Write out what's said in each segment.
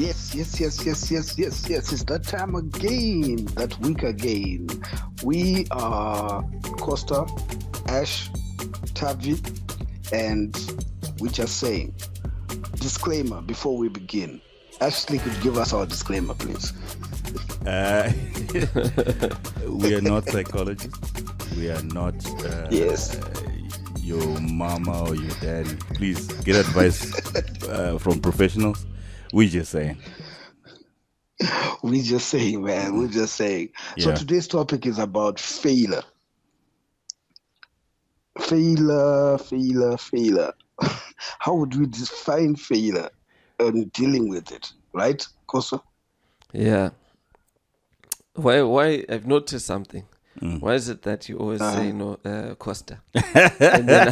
Yes, yes, yes, yes, yes, yes, yes. It's that time again, that week again. We are Costa, Ash, Tavi, and we just saying disclaimer before we begin. Ashley could give us our disclaimer, please. Uh, we are not psychologists. We are not uh, Yes. your mama or your daddy. Please get advice uh, from professionals. We just saying. We just saying, man. We're mm-hmm. just saying. So today's topic is about failure. Failure, failure, failure. How would we define failure and dealing with it, right, Koso? Yeah. Why? Why? I've noticed something. Mm. Why is it that you always Uh-huh. say no, uh, Costa? and then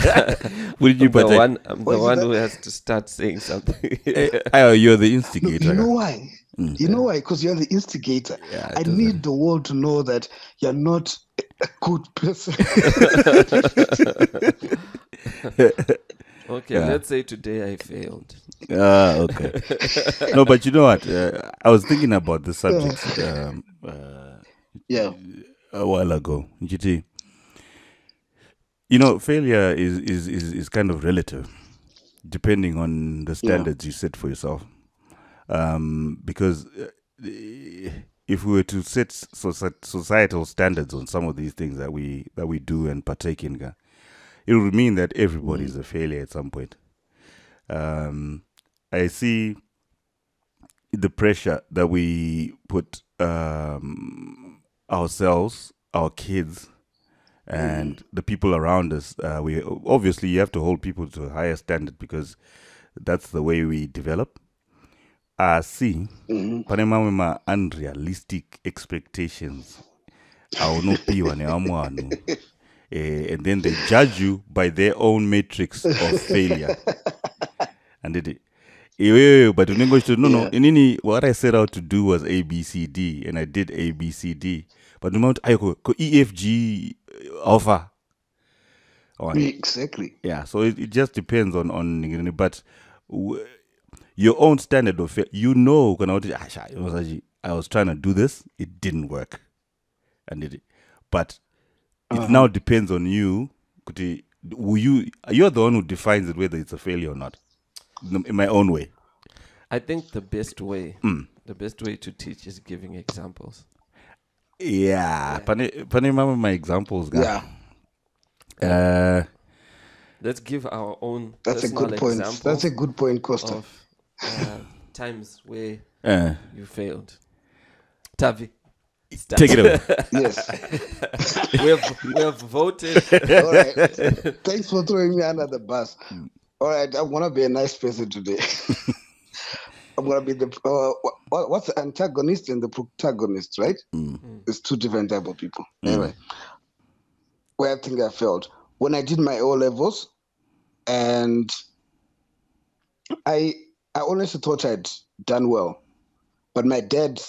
What did you I'm the one, I'm the one that? who has to start saying something. Oh, you're the No, instigator. you know why? Mm. You know why? Because you're the instigator. Yeah, I it doesn't- need the world to know that you're not a good person. okay, Yeah. let's say today I failed. Ah, okay. no, but you know what? Uh, I was thinking about the subject um, uh, yeah. A while ago. GT. You know, failure is, is, is, is kind of relative, depending on the standards you set for yourself. Um, because uh, if we were to set societal standards on some of these things that we that we do and partake in, it would mean that everybody is a failure at some point. Um, I see the pressure that we put um, ourselves, our kids, and the people around us. Uh, we obviously you have to hold people to a higher standard because that's the way we develop. I see Mhm. ma unrealistic expectations aunopiwa nevamwe vanhu eh, and then they judge you by their own matrix of failure and anditi iwewe but uchiti no no Yeah. inini what i set out to do was abcd and i did abcd but unomakuti aiko ko efg offer Exactly. yeah so it, it just depends on on but w- your own standard of it you know kana kuti "Ah, sha, you know, Saji, i was trying to do this it didn't work and it but it now depends on you kuti will you you're the one who defines it whether it's a failure or not in in my own way I think the best way, Mm. the best way to teach is giving examples. Yeah pane pane mamwe my examples ga. Yeah. uh Let's give our own That's a good point. That's a good point, Costa. of uh, times where uh you failed. Tavi, start. take it away Yes. we have we have voted. All right. Thanks for throwing me under the bus. All right. I'm going to be a nice person today. I'm going to be the. Uh, what, what's the antagonist and the protagonist, right? Mm. It's two different type of people. Mm. Anyway, where I think I failed when I did my O levels, and I I honestly thought I'd done well, but my dad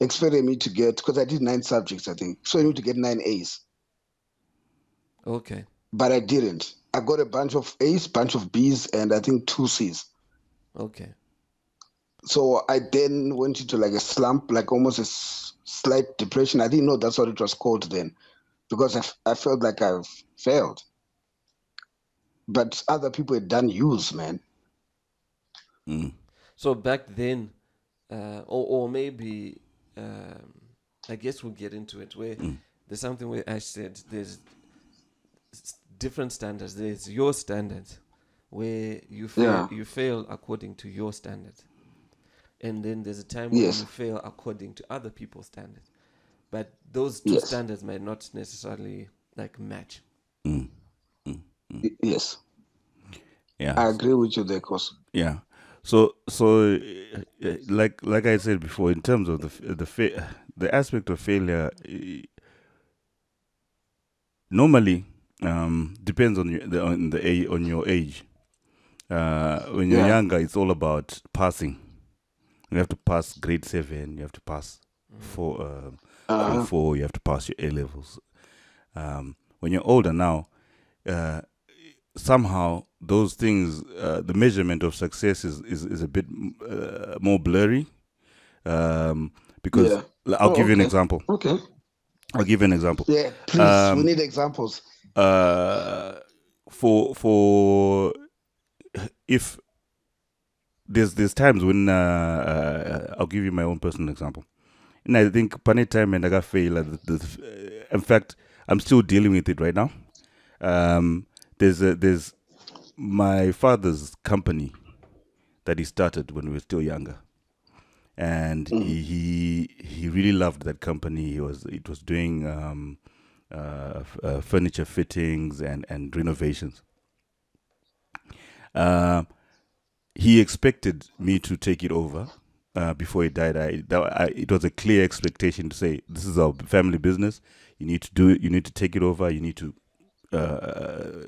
expected me to get because I did nine subjects, I think, so I need to get nine A's, Okay. but I didn't. I got a bunch of A's, bunch of B's, and I think two C's. Okay. So I then went into like a slump, like almost a s- slight depression. I didn't know that's what it was called then, because I, f- I felt like I've failed. But other people had done use, man. Mm. So back then, uh, or or maybe um, I guess we'll get into it. Where there's something where I said there's different standards. There's your standards where you fail, Yeah. you fail according to your standards, and then there's a time when Yes. you fail according to other people's standards. But those two Yes. standards might not necessarily like match. Mm. Y- Yes, yeah I agree with you there, cause Yeah. So so uh, uh, like like I said before, in terms of the the fa- the aspect of failure, uh, normally um, depends on your the, on the a- on your age. Uh, when you're Yeah. younger, it's all about passing. You have to pass grade seven. You have to pass four, um, grade uh, four. You have to pass your A levels. Um, when you're older now, uh, somehow those things, uh, the measurement of success is is, is a bit uh, more blurry Um, because Yeah. I'll Oh, give you an example. Okay. I'll give you an example. Yeah, please. Um, we need examples. uh, for for if there's there's times when uh, uh, I'll give you my own personal example, and I think pane time and I got fail. uh, In fact, I'm still dealing with it right now. Um, there's a, there's my father's company that he started when we were still younger, and he, he he really loved that company. He was it was doing um, uh, uh, furniture fittings and and renovations. Uh, he expected me to take it over uh, before he died. I, that, I it was a clear expectation to say this is our family business. You need to do it. You need to take it over. You need to uh,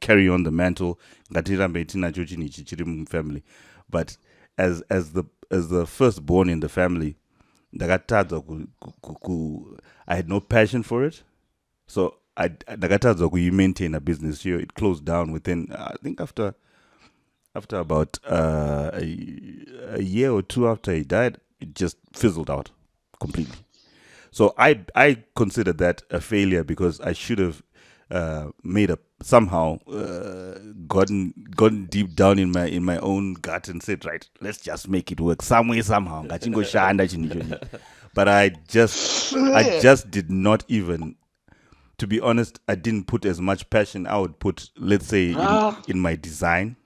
carry on the mantle. Ngatirambe chiri mufamily. But as as the as the firstborn in the family, ndakatadza ku, ku, ku, ku, I had no passion for it. So I ndakatadza kuimaintain a business here. It closed down within I think after after about uh, a, a year or two after he died, it just fizzled out completely. So I I consider that a failure because I should have uh, made a somehow uh, gotten gotten deep down in my in my own gut and said right let's just make it work some way somehow Ngachingoshanda chinhu ichochi. but I just I just did not even to be honest I didn't put as much passion I would put let's say in, Ah. in my design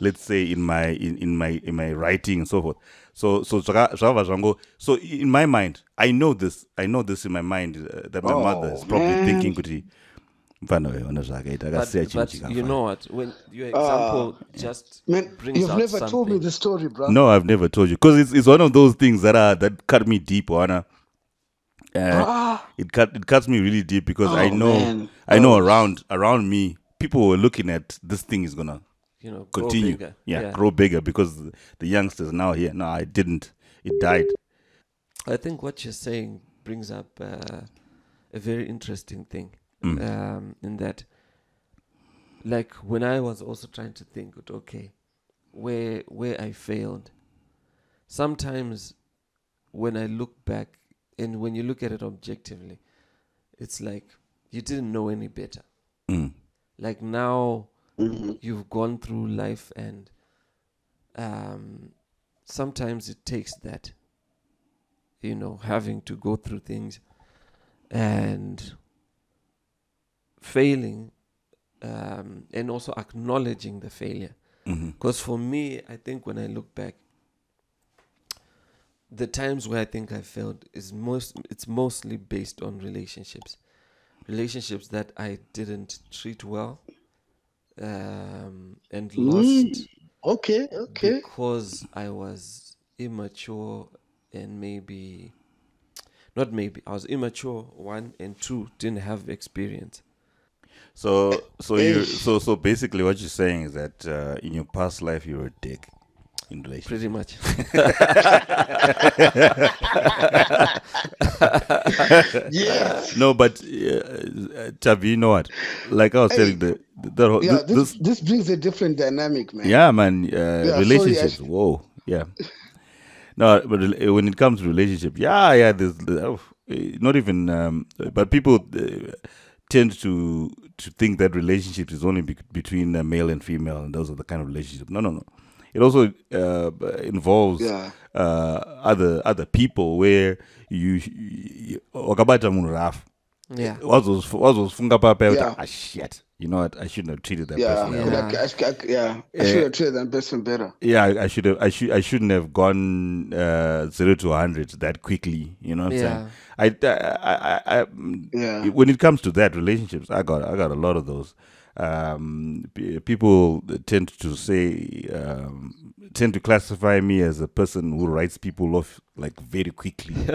let's say in my in, in my in my writing and so forth so so zvaka- zvava zvango so in my mind i know this i know this in my mind uh, that my mother is Oh, probably man. thinking kuti mfana ona zvakaita But, akasiya chinhu but you know what? When your example just Man, brings you've never something. told me the story, bro. no i've never told you because it's, it's one of those things that are that cut me deep Anna. Uh, Ah, it cut it cuts me really deep because i Oh, know man. i know Oh. around around me people were looking at this thing is gonna You know, grow continue bigger. yeah, grow bigger because the, the youngsters now here no i didn't it died I think what you're saying brings up uh, a very interesting thing. Mm. Um, in that, like when I was also trying to think, okay, where where I failed. Sometimes, when I look back, and when you look at it objectively, it's like you didn't know any better. Mm. Like now, mhm. you've gone through life and um, sometimes it takes that you know having to go through things and failing um, and also acknowledging the failure. Because for me i think when i look back the times where i think i failed is most it's mostly based on relationships. Relationships that i didn't treat well um, and lost Mm, Okay, okay. because I was immature and maybe not maybe I was immature one and two didn't have experience. So, so you, so, so basically, what you're saying is that uh, in your past life you were a dick in relation. Pretty much. Yes. No, but uh, Tavi, you know what? Like I was telling the, the, the Yeah, this, this, this brings a different dynamic, man. yeah, man, uh, sorry, relationships. Ash. Whoa, yeah. No, but when it comes to relationship, yeah, yeah, there's oh, eh, not even, um, but people uh, tend to to think that relationships is only be- between uh, male and female, and those are the kind of relationships. No, no, no. It also uh, involves Yeah. uh, other other people where you, you wakabata munhu rafu yeah. wazos- wazofunga papa kuti Yeah. ah shit you know what i shouldn't have treated that Yeah, person. Yeah. Like, I, I, yeah. I should have treated that person better. yeah I, I should have i should i shouldn't have gone uh, zero to 100 that quickly you know what i'm Yeah. saying I, I, I, I, Yeah. when it comes to that relationships i got i got a lot of those um p- people tend to say um tend to classify me as a person who writes people off like very quickly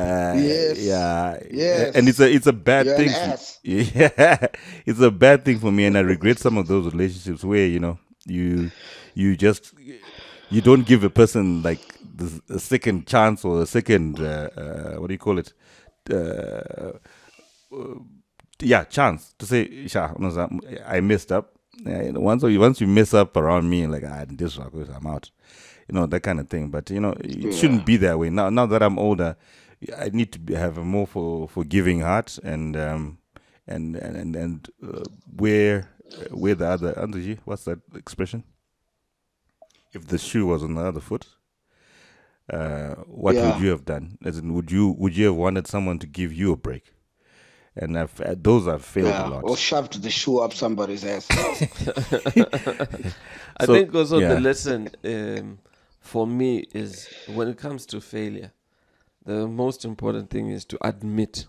uh, Yes. yeah Yes. and it's a it's a bad You're thing for- ass. yeah it's a bad thing for me and i regret some of those relationships where you know you you just you don't give a person like the, a second chance or a second uh, uh, what do you call it uh, uh, yeah chance to say "Sha, i messed up once you once you mess up around me like ah this i'm out you know that kind of thing. But you know, it Yeah. shouldn't be that way. Now, now that I'm older, I need to be, have a more for forgiving heart and um and and and, and uh, where where the other Anduji, what's that expression? If the shoe was on the other foot, uh, what Yeah. would you have done? As in, would you would you have wanted someone to give you a break? And I've, uh, those I've failed Yeah, a lot. or shoved the shoe up somebody's ass. I So, think also yeah. the lesson um, for me is when it comes to failure, the most important thing is to admit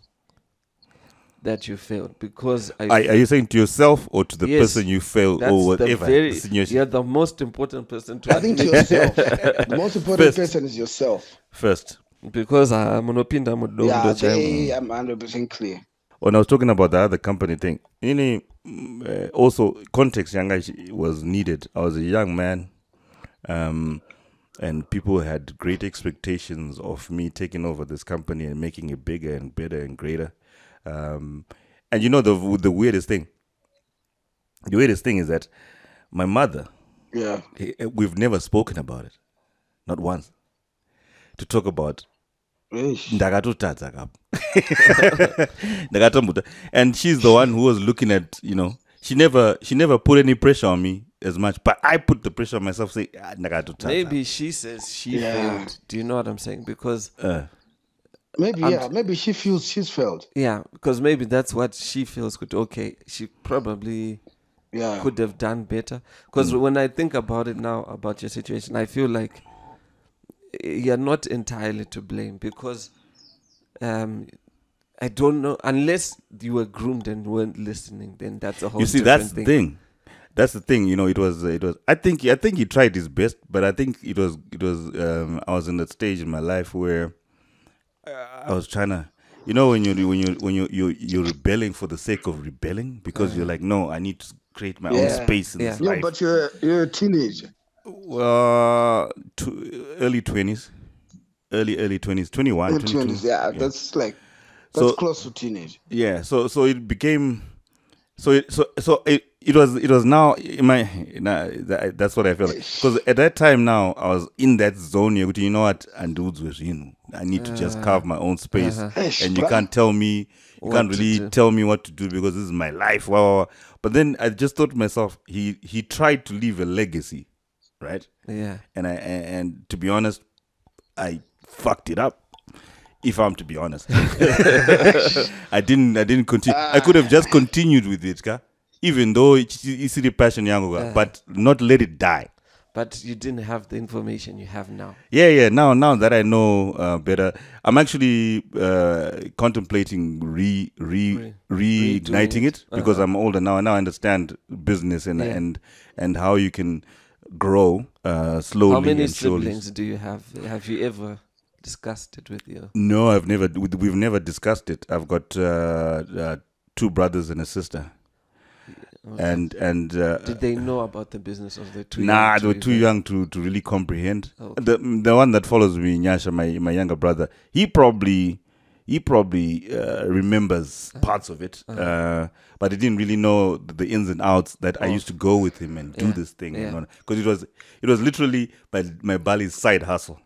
that you failed because I Are, are you saying to yourself or to the Yes, person you failed that's or the whatever very you're the most important person to I think to yourself. the most important First. person is yourself. First, because I'm munopinda mudomo Yeah, ndo chaimu. they, I'm 100% clear. When I was talking about the other company thing, you know, mm, uh, also context young younger was needed. I was a young man, um, and people had great expectations of me taking over this company and making it bigger and better and greater. Um, and you know the the weirdest thing, the weirdest thing is that my mother, Yeah. we've never spoken about it, not once, to talk about. Ndakatotadza kapo ndakatomboda and she's the one who was looking at you know she never she never put any pressure on me as much but i put the pressure on myself say ah, ndakatotadza Maybe she says she Yeah. failed. Do you know what I'm saying? Because uh, Maybe, I'm- yeah. Maybe she feels she's failed. yeah, because maybe that's what she feels good. Okay, she probably Yeah. could have done better. Because Mm. when I think about it now, about your situation, I feel like you're not entirely to blame because um, I don't know unless you were groomed and weren't listening. Then that's a whole. you see different that's the thing. thing that's the thing you know it was it was i think i think he tried his best but i think it was it was um i was in that stage in my life where uh, i was trying to you know when you when you when you you you're rebelling for the sake of rebelling because you're like no i need to create my own space in Yeah. this No, life but you're you're a teenager. Uh to early 20s early early 20s 21 early 20s yeah, that's like that's So- close to teenage. yeah so so it became so it so so it, it was it was now in my nah, that, that's what i felt because at that time now i was in that zone you know what and dudes was you know i need to just carve my own space Uh-huh. And you can't tell me you What can't really tell me what to do because this is my life wow, wow, wow. but then i just thought to myself he he tried to leave a legacy right Yeah. and I and, and to be honest, I fucked it up. If I'm to be honest, I didn't. I didn't continue. I could have just continued with it, ka? even though it's it's the passion yangu, Uh. but not let it die. But you didn't have the information you have now. Yeah, yeah. Now, now that I know uh, better, I'm actually uh, contemplating re re Re- reigniting redoing it because Uh-huh. I'm older now. and Now I understand business and Yeah. and and how you can grow uh, slowly How many surely. siblings do you have? Have you ever discussed it with you? No, I've never. we- We've never discussed it. I've got uh, uh, two brothers and a sister, Okay. and and uh, Did they know about the business of the two? nah, they were too young to to really comprehend. Okay. The the one that follows me, Nyasha, my my younger brother, he probably he probably uh, remembers parts of it, Uh-huh. uh, but he didn't really know the, the ins and outs that I Oh. used to go with him and do Yeah, this thing, yeah. because it was it was literally my my Bali's side hustle.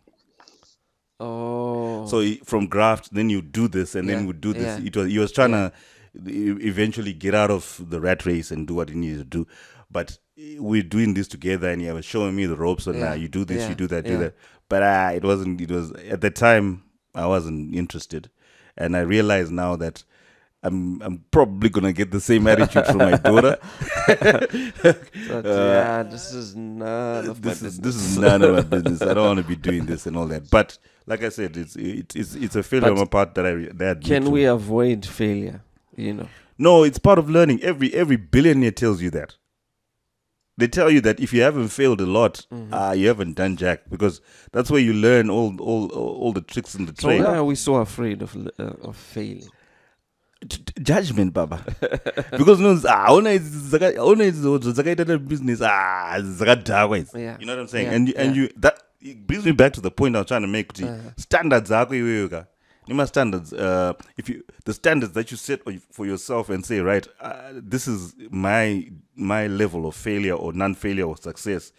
Oh. So he- from graft, then you do this, and then Yeah, we do this. It was he was trying to eventually get out of the rat race and do what he needed to do, but we're doing this together, and he was showing me the ropes. And Yeah, now you do this, yeah, you do that, do yeah. that. But uh, it wasn't. It was at the time I wasn't interested, and I realize now that. I'm I'm probably gonna get the same attitude from my daughter. But, yeah, this is none of uh, this my is business. this is none of my business. I don't want to be doing this and all that. But like I said, it's it's it's, it's a failure on But my part that I that I Can to. we avoid failure? You know. No, it's part of learning. Every every billionaire tells you that. They tell you that if you haven't failed a lot, Mm-hmm. ah, you haven't done jack because that's where you learn all all all the tricks in the So trade. why are we so afraid of uh, of failing? Judgment, baba. because no, ah, ona idzi dzaka- ona idzi zodzo dzakaita business, ah, dzakadhakwa. Yeah. You know what I'm saying? Yeah, And you, and yeah. you that it brings me back to the point I was trying to make. kuti Uh-huh. Standards zako iwewe ka. Nima standards. Uh, if you the standards that you set for yourself and say, right, uh, this is my my level of failure or non-failure or success.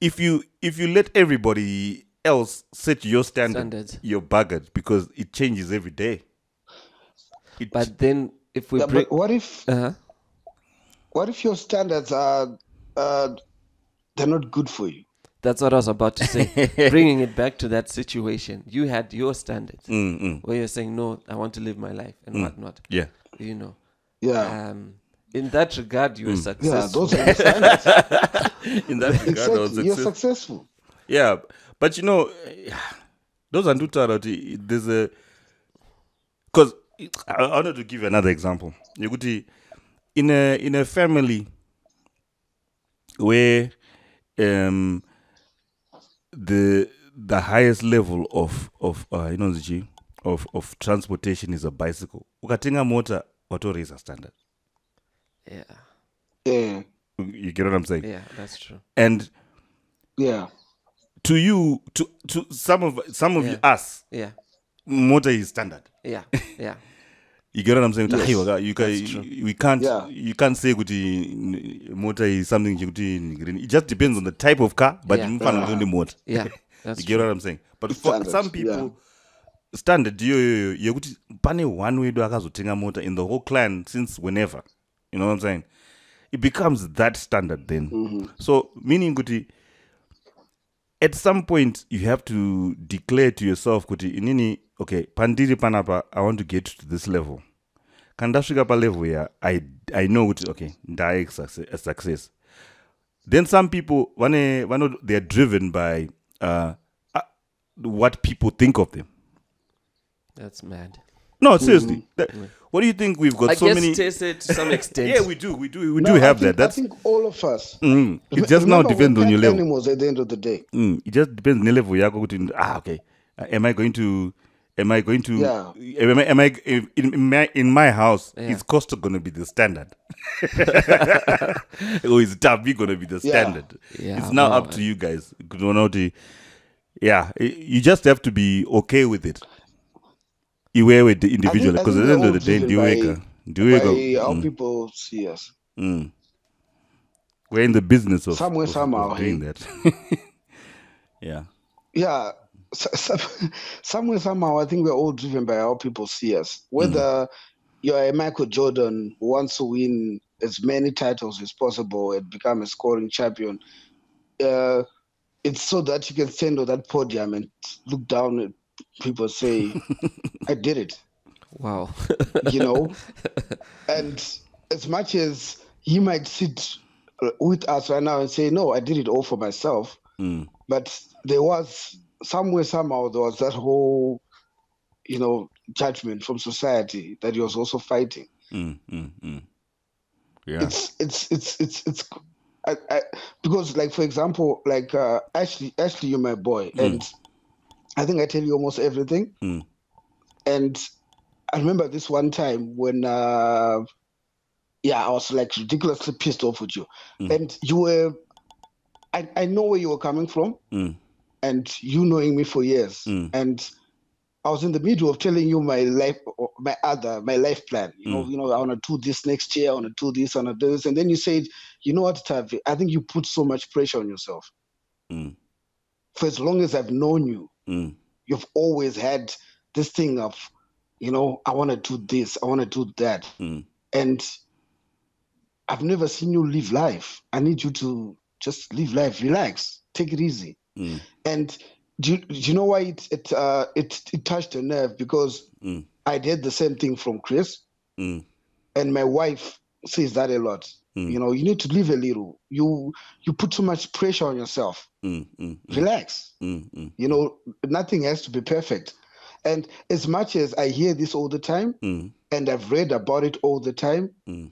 if you if you let everybody else set your standard, Standards. you're buggered because it changes every day. It, But then if we Yeah, bring, but what if uh-huh. what if your standards are uh, they're not good for you? That's what I was about to say. Bringing it back to that situation, you had your standards Mm, mm, where you're saying, "No, I want to live my life and whatnot." yeah. You know, Yeah. um, in that regard, you were yeah, successful. those are the standards. In that regard, I was exactly. You're successful. Yeah, but you know, those are Tarati. There's a because I I wanted to give you another example. You could see in a in a family where um the the highest level of of uh, you know the of of transportation is a bicycle. Ukatenga mota a standard. yeah, Yeah. You get what I'm saying? yeah, that's true. And Yeah. to you, to to some of some of Yeah. us, Yeah, motor is standard. yeah, yeah. You get what I'm saying? Yes, you can, that's true. we can't Yeah. you can't say kuti motor is something kuti green. It just depends on the type of car, but Yeah. you can't only motor. Yeah, that's you get what I'm saying? But for Standard, some people yeah. standard iyoyoyo yekuti pane one wedu akazotenga mota in the whole clan since whenever you know what i'm saying it becomes that standard then Mm-hmm. so meaning kuti at some point you have to declare to yourself kuti inini okay pandiri panapa i want to get to this level. Kana ndasvika palevel ya I, i know kuti okay ndae success, a success. Then some people vane vano they're driven by uh, uh, what people think of them. That's mad. no seriously. That- what do you think we've got I so guess many Tese to some extent. yeah we do we do we No, do I have think, that that's I think all of us. mm, it just now Remember, depends we're on your pack level Animals at the end of the day. mm, it just depends on level yako to. ah okay uh, am i going to am i going to Yeah. am I, am I in, in my in my house Yeah. is cost going to be the standard or is Tavi going to be the Yeah. standard Yeah, it's now well, up to you guys You know, the- yeah i- you just have to be okay with it iwewe with the individual because at the end of the day ndiwega ndiwega how mm, people see us. mm. we're in the business of, Somewhere, of- of somehow, doing hey. that yeah Yeah. So, so- somewhere, somehow, I think we're all driven by how people see us. Whether you're a Michael Jordan who wants to win as many titles as possible and become a scoring champion, uh, it's so that you can stand on that podium and look down at people say, I did it. Wow. you know and as much as he might sit with us right now and say no i did it all for myself Mm. but there was somewhere somehow there was that whole you know judgment from society that he was also fighting Mm, mm. Yeah. it's it's it's it's it's I, I, because like for example like uh ashley ashley you're my boy and i think i tell you almost everything Mm. and i remember this one time when uh yeah i was like ridiculously pissed off with you Mm. and you were I, I know where you were coming from Mm, and you knowing me for years Mm. and I was in the middle of telling you my life, my other, my life plan. You know, Mm. you know, I want to do this next year. I want to do this. I want to do this. And then you said, you know what, Tavi? I think you put so much pressure on yourself. mm, For as long as I've known you, mm, you've always had this thing of, you know, I want to do this. I want to do that. mm, And I've never seen you live life. I need you to just live life, relax, take it easy. mm, And do you, do you know why it it uh it, it touched a nerve because mm, I did the same thing from Chris mm, and my wife says that a lot. Mm. You know, you need to live a little. You you put too much pressure on yourself. mm, mm, mm, Relax. mm, mm, You know, nothing has to be perfect. And as much as I hear this all the time mm, and I've read about it all the time, mm,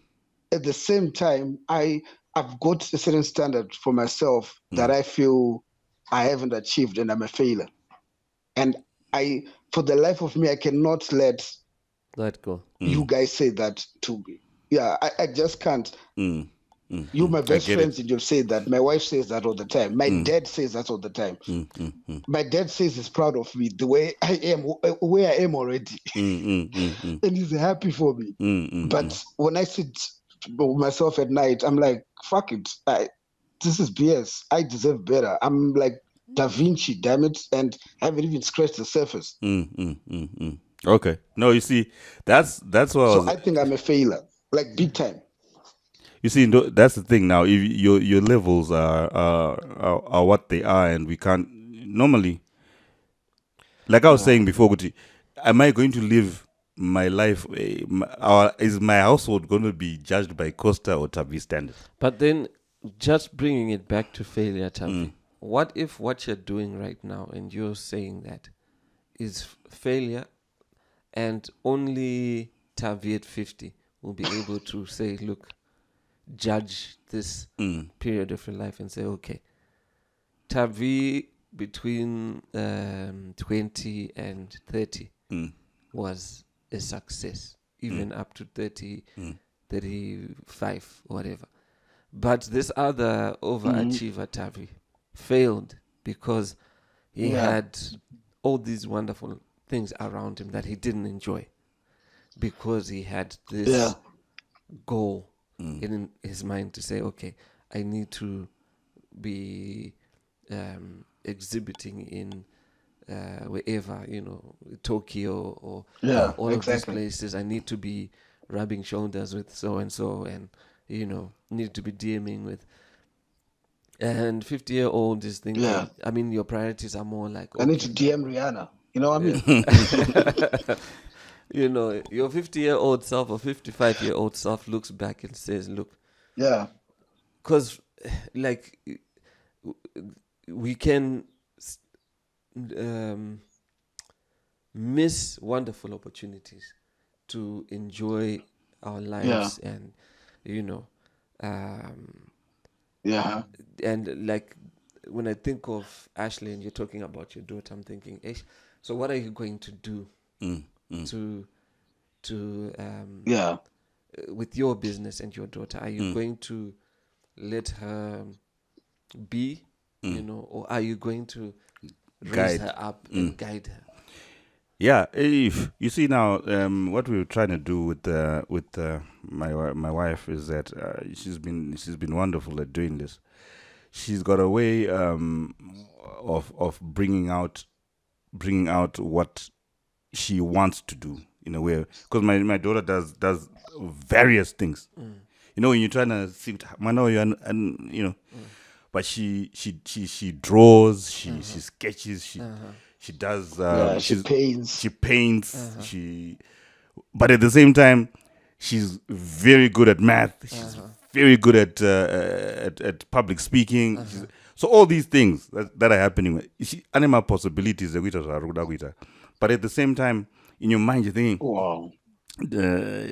at the same time, I I've got a certain standard for myself that I feel I haven't achieved and I'm a failure. And I, for the life of me, I cannot let Let go. you guys say that to me. Yeah, I, I just can't. mm, mm, You, mm. my best get friends, and you'll say that. My wife says that all the time. My dad says that all the time. Mm, mm, mm, My dad says he's proud of me the way I am, where I am already, mm, mm, mm, mm, and he's happy for me. mm, mm, But when I sit with myself at night, I'm like, fuck it. I this is BS. I deserve better. I'm like Da Vinci, damn it, and I haven't even scratched the surface. Mm, mm, mm, mm. Okay. No, you see, that's that's what I was. I think I'm a failure, like big time. You see, that's the thing now. If your your levels are, are are are what they are, and we can't normally, like I was saying before, Guti, am I going to live my life? eh, my- Or is my household going to be judged by Costa or Tavi standards? But then, just bringing it back to failure, Tavi. Mm. What if what you're doing right now, and you're saying that, is failure, and only Tavi at 50 will be able to say, look, judge this Mm. period of your life and say, okay, Tavi between um, 20 and 30 Mm. was a success, even up to 30, Mm. 35, whatever. But this other overachiever, Tavi, failed because he Yeah. had all these wonderful things around him that he didn't enjoy because he had this Yeah. goal Mm. in his mind to say, okay, I need to be um, exhibiting in uh, wherever, you know, Tokyo or Yeah, all of these places. I need to be rubbing shoulders with so and so, and you know, need to be DMing with. And fifty year old is thinking. Yeah. I mean, your priorities are more like. I need to DM Rihanna. You know what I mean? you know, your fifty year old self or fifty five year old self looks back and says, "Look, Yeah. because like we can s- um, miss wonderful opportunities to enjoy our lives and you know um, Yeah. and like when i think of ashley and you're talking about your daughter i'm thinking Ish, so what are you going to do Mm. Mm. to to um, Yeah. uh, with your business and your daughter are you Mm. going to let her be you know or are you going to raise Mm. Guide. her up Mm. and guide her Yeah, if you see now, um, what we were trying to do with uh, with uh, my my wife is that uh, she's been she's been wonderful at doing this. She's got a way um, of of bringing out bringing out what she wants to do in a way. Because my, my daughter does does various things. Mm. You know, when you're trying to see, Mano, you and, and you know, but she she she she draws, she mm-hmm. she sketches, she uh-huh. she does. Uh, yeah. She paints. she paints uh-huh. she but at the same time she's very good at math uh-huh. she's very good at, uh, at at public speaking She's- so all these things that, that are happening she anima possibilities zekuita zvaari kuita but at the same time in your mind you're thinking wow. uh,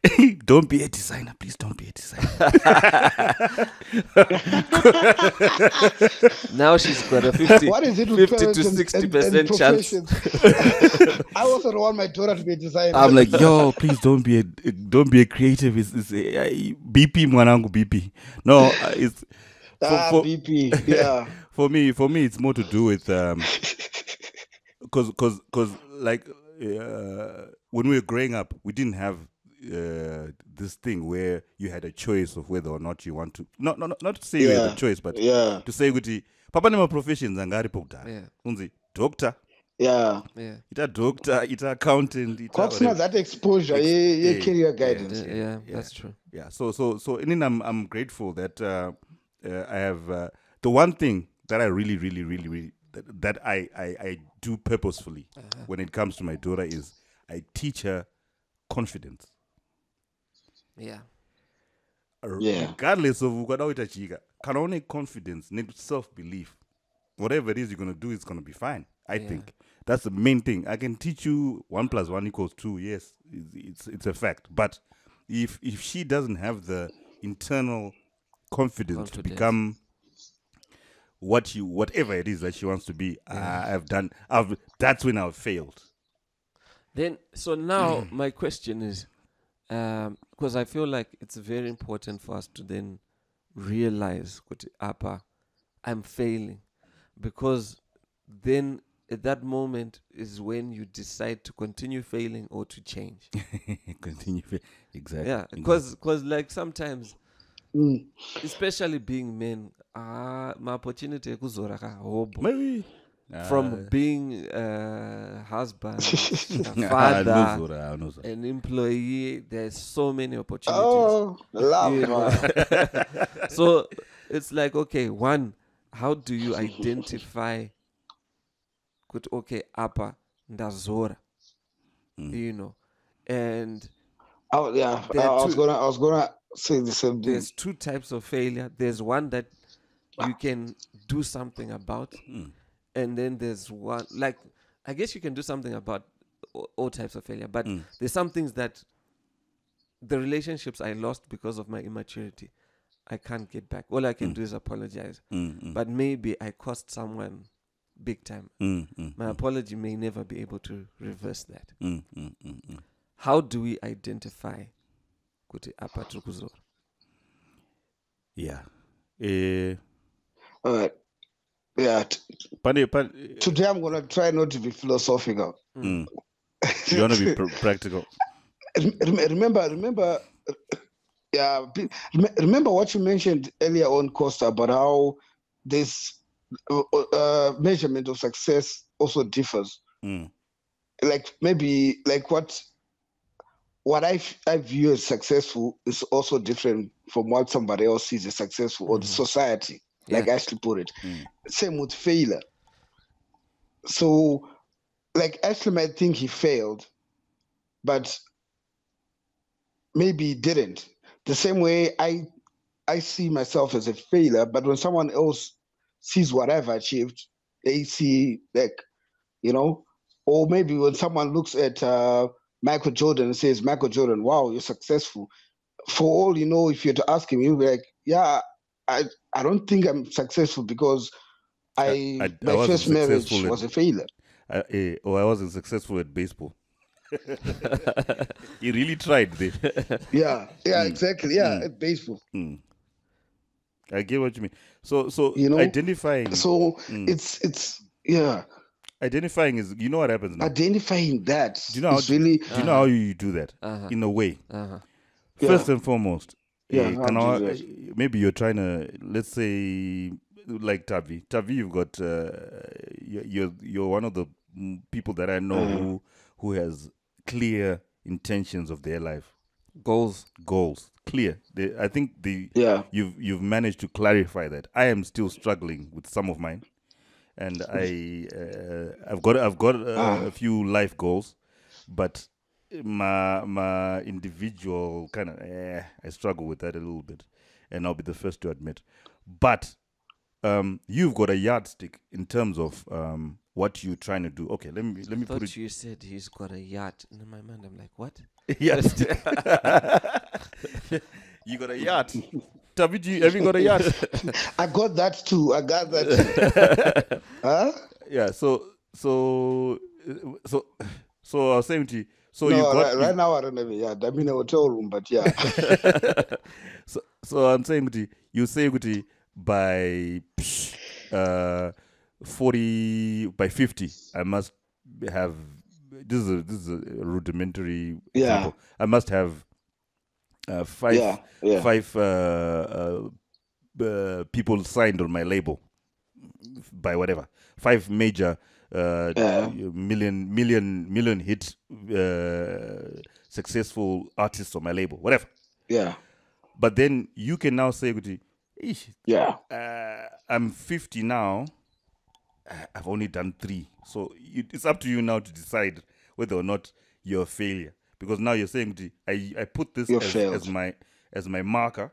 don't be a designer please don't be a designer now she's got a 50 What is it 50 to parents and- 60 and- and percent chance? I also don't want my daughter to be a designer. i'm like yo please don't be a don't be a creative it's, it's a, bp mwanangu bp no uh, it's ah, for- BP. Yeah. for me for me it's more to do with um because because because like uh, when we were growing up we didn't have uh, this thing where you had a choice of whether or not you want to not not, not to say you had a choice but Yeah. to say kuti papa nemaprofessions anga aripo kudhara Yeah. unzi doctor Yeah. yeah ita doctor ita accountant ita Kwakusina whatever. that exposure, Ex- ye, ye yeah, career yeah. guidance. yeah, yeah, that's true yeah so so so and then i'm i'm grateful that uh, uh i have uh, the one thing that i really really really really that, that I, I i do purposefully uh-huh. when it comes to my daughter is i teach her confidence. Yeah. Yeah. regardless of ukada kuita chika kana une confidence ne self belief whatever it is you're going to do is going to be fine i Yeah. think. That's the main thing. I can teach you one plus one equals two yes it's it's, it's a fact. But if if she doesn't have the internal confidence, to become what you whatever it is that she wants to be I, i've done i've that's when i've failed. Then, so now my question is, um, because I feel like it's very important for us to then realize, kuti apa, I'm failing, because then at that moment is when you decide to continue failing or to change. continue fa- exactly. Yeah, because because like sometimes Mm. especially being men ah maopportunity ekuzora kahobo maybe from being a husband a Ah, father anozora, anozora. an employee there's so many opportunities Oh, love. You know. man. so it's like okay one how do you identify kuti okay apa ndazora you know and Oh, yeah, I, are I was two- gonna, I was gonna say the same thing. there's two types of failure. There's one that you can do something about and then there's one like i guess you can do something about all, all types of failure but there's some things that the relationships i lost because of my immaturity i can't get back. All i can do is apologize. Mm, mm, but maybe i cost someone big time. Mm, mm, my apology may never be able to reverse that. Mm, mm, mm, mm. how do we identify kuti apa tiri kuzora yeah eh All right. Yeah. Pane pane today I'm gonna try not to be philosophical. mm. you want to be pr- practical Rem- rem- Remember, remember, yeah. Remember what you mentioned earlier on, Costa, about how this uh, uh, measurement of success also differs. mm. like maybe like what what I, f- I view as successful is also different from what somebody else sees as successful or the society like ashley put it. Mm. same with failure. So like ashley might think he failed but maybe he didn't. The same way i i see myself as a failure but when someone else sees what i've achieved they see like you know or maybe when someone looks at uh, Michael Jordan says, Michael Jordan, wow, you're successful. For all you know, if you're to ask him, he'll be like, yeah, I, I don't think I'm successful because I, I- I my wasn't first marriage in- was a failure. I, eh, or I wasn't successful at baseball. he really tried there. Yeah, yeah, Mm. exactly. Yeah, Mm. at baseball. Mm. I get what you mean. So, so You know, identifying, So Mm. it's it's yeah, identifying is you know what happens now. identifying that Do you know how is to- really Do you know how you do that? Uh-huh. In a way, Uh-huh. Yeah. first and foremost, Yeah, how can I- you do that? maybe you're trying to let's say like Tavi. Tavi, you've got uh, you're, you're you're one of the people that I know Mm. who who has clear intentions of their life, goals goals, clear. They, I think the yeah. you've you've managed to clarify that. I am still struggling with some of mine, and I uh, I've got I've got uh, Ah. a few life goals, but my my individual kind of eh, I struggle with that a little bit, and I'll be the first to admit. But um, you've got a yardstick in terms of um, what you're trying to do. Okay, let me let me put thought it you said he's got a yacht and in my mind i'm like what yardstick. you got a yacht. Tavi, you, have you got a yacht? I got that too. I got that. Too. huh? yeah so so so so i was saying to you so no, you got right, right now I don't have a yard. I'm in a hotel room, but yeah. so, so i'm saying to you you say to by uh 40 by 50 i must have this is a this is a rudimentary Yeah. example i must have uh, five yeah, yeah. five uh, uh, uh, people signed on my label by whatever. Five major uh, Yeah. million million million hit uh, successful artists on my label whatever. Yeah, but then you can now say yeah, i'm 50 now. I've only done three. So it's up to you now to decide whether or not you're a failure because now you're saying i i put this as, as my as my marker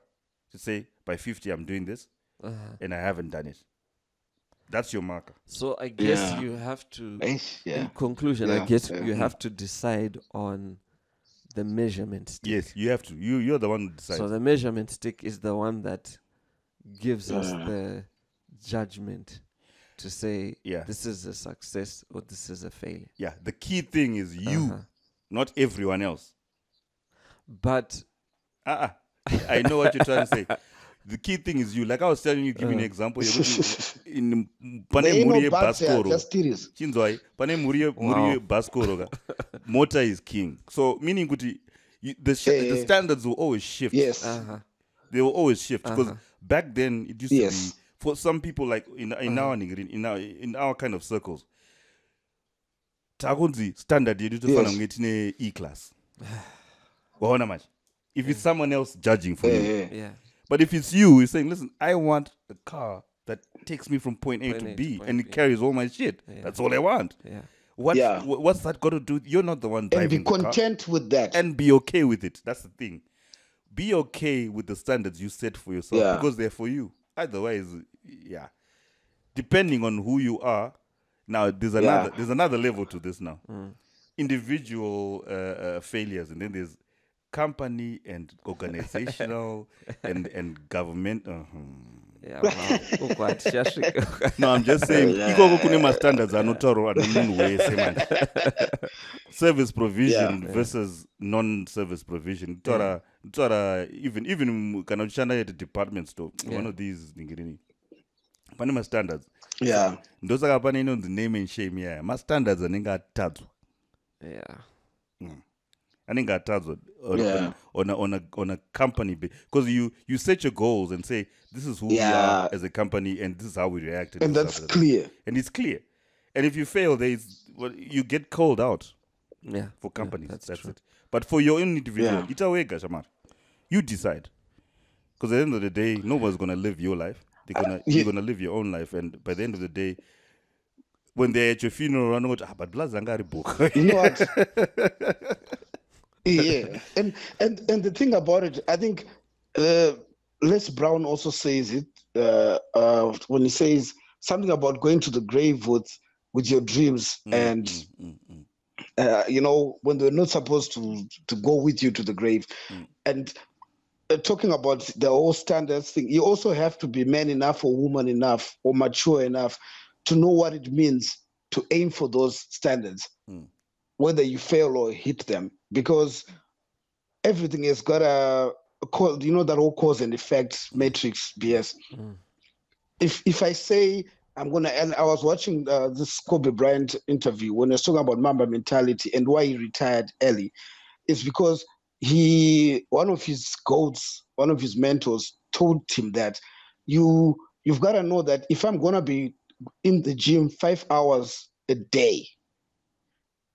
to say by 50 i'm doing this uh-huh. and i haven't done it that's your marker so i guess Yeah. you have to Eish, in yeah. conclusion i guess yeah. you have to decide on the measurement stick yes you have to you you're the one who decides so the measurement stick is the one that gives us the judgment to say Yeah. this is a success or this is a failure yeah the key thing is you Uh-huh. Not everyone else but uh-uh. i know what you're trying to say the key thing is you like i was telling you giving an Uh. example in There pane ain't mhuri no buts here, yebhasikoro chinzwai pane mhuri ye- mhuri yebhasikoro mota is king so meaning kuti you- the, sh- the Eh. standards will always shift Yes. uh-huh. they will always shift because Uh-huh. back then it used Yes. to be for some people like in in Uh-huh. our in, in our in our kind of circles. Takunzi standard yedu tofana Yes. kunge tine e class waona manje if it's someone else judging for you Eh, Yeah. but if it's you you're saying listen i want a car that takes me from point a Point to A b to point and it B. carries all my shit Yeah. that's all i want Yeah. what Yeah. what's that got to do you're not the one and be driving the car content with that. and be okay with it. That's the thing. Be okay with the standards you set for yourself Yeah. because they're for you. Otherwise, yeah. Depending on who you are, now there's another there's another level to this now. Individual uh, uh, failures, and then there's company and organizational and and government. uh Yeah. Shasvika. No, I'm just saying. Yeah. ikoko kune mastandards anotaurwa nemunhu wese manje service provision Yeah. versus non-service provision taura taura even even kana uchishanda at department store Yeah. one of these ningirini pane mastandards yeah. ndosaka pane inonzi name and shame yaya mastandards anenge atadzwa Yeah. Mm. anenge atadzwa on, Yeah. on, on, a, on, a, on a company because you you set your goals and say this is who we are as a company and this is how we react And this that's how- clear. and it's clear. And if you fail, there is well, you get called out Yeah. for companies. that's that's true. it. But for your own individual, Yeah. itawega shamar. You decide. Because at the end of the day, nobody's gonna live your life. They're gonna yeah. you're gonna live your own life, and by the end of the day, when they're at your funeral, run out. Ah, but blazangari book. You know what? yeah, and and and the thing about it, I think uh, Les Brown also says it uh, uh, when he says something about going to the grave with with your dreams, and Mm, mm. uh, you know when they're not supposed to to go with you to the grave, Mm. and. Uh, talking about the whole standards thing, you also have to be man enough or woman enough or mature enough to know what it means to aim for those standards whether you fail or hit them because everything has got a, a cause, you know that whole cause and effect matrix BS. Mm. If if I say I'm gonna, and I was watching uh, this Kobe Bryant interview when he was talking about Mamba mentality and why he retired early, it's because he one of his goats, one of his mentors told him that you you've got to know that if I'm gonna be in the gym five hours a day,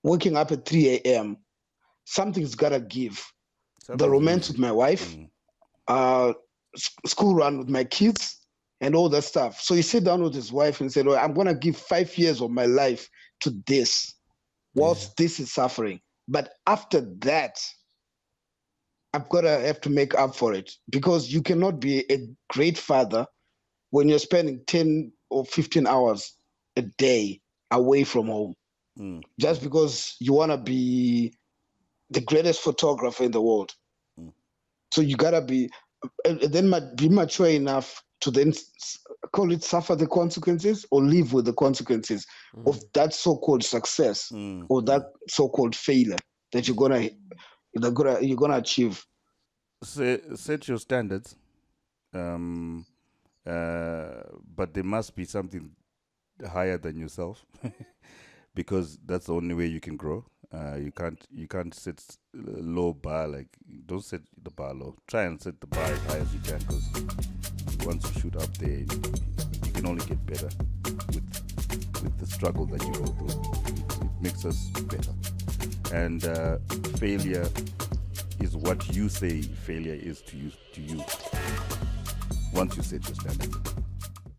waking up at 3 a.m., something's gotta give. The romance with my wife, Mm. uh, school run with my kids, and all that stuff. So he sat down with his wife and said, well, I'm gonna give five years of my life to this, whilst this is suffering. But after that, I've gotta have to make up for it because you cannot be a great father when you're spending 10 or 15 hours a day away from home Mm. just because you want to be the greatest photographer in the world. Mm. So you gotta be, and and then be mature enough to then call it suffer the consequences or live with the consequences of that so-called success Mm. or that so-called failure that you're gonna you're gonna you're gonna achieve. set, set your standards um uh but there must be something higher than yourself because that's the only way you can grow. Uh you can't you can't set low bar like don't set the bar low. Try and set the bar as high as you can because once you shoot up there you can only get better with with the struggle that you go through. It makes us better and uh failure is what you say failure is to you to you. Once you set your standards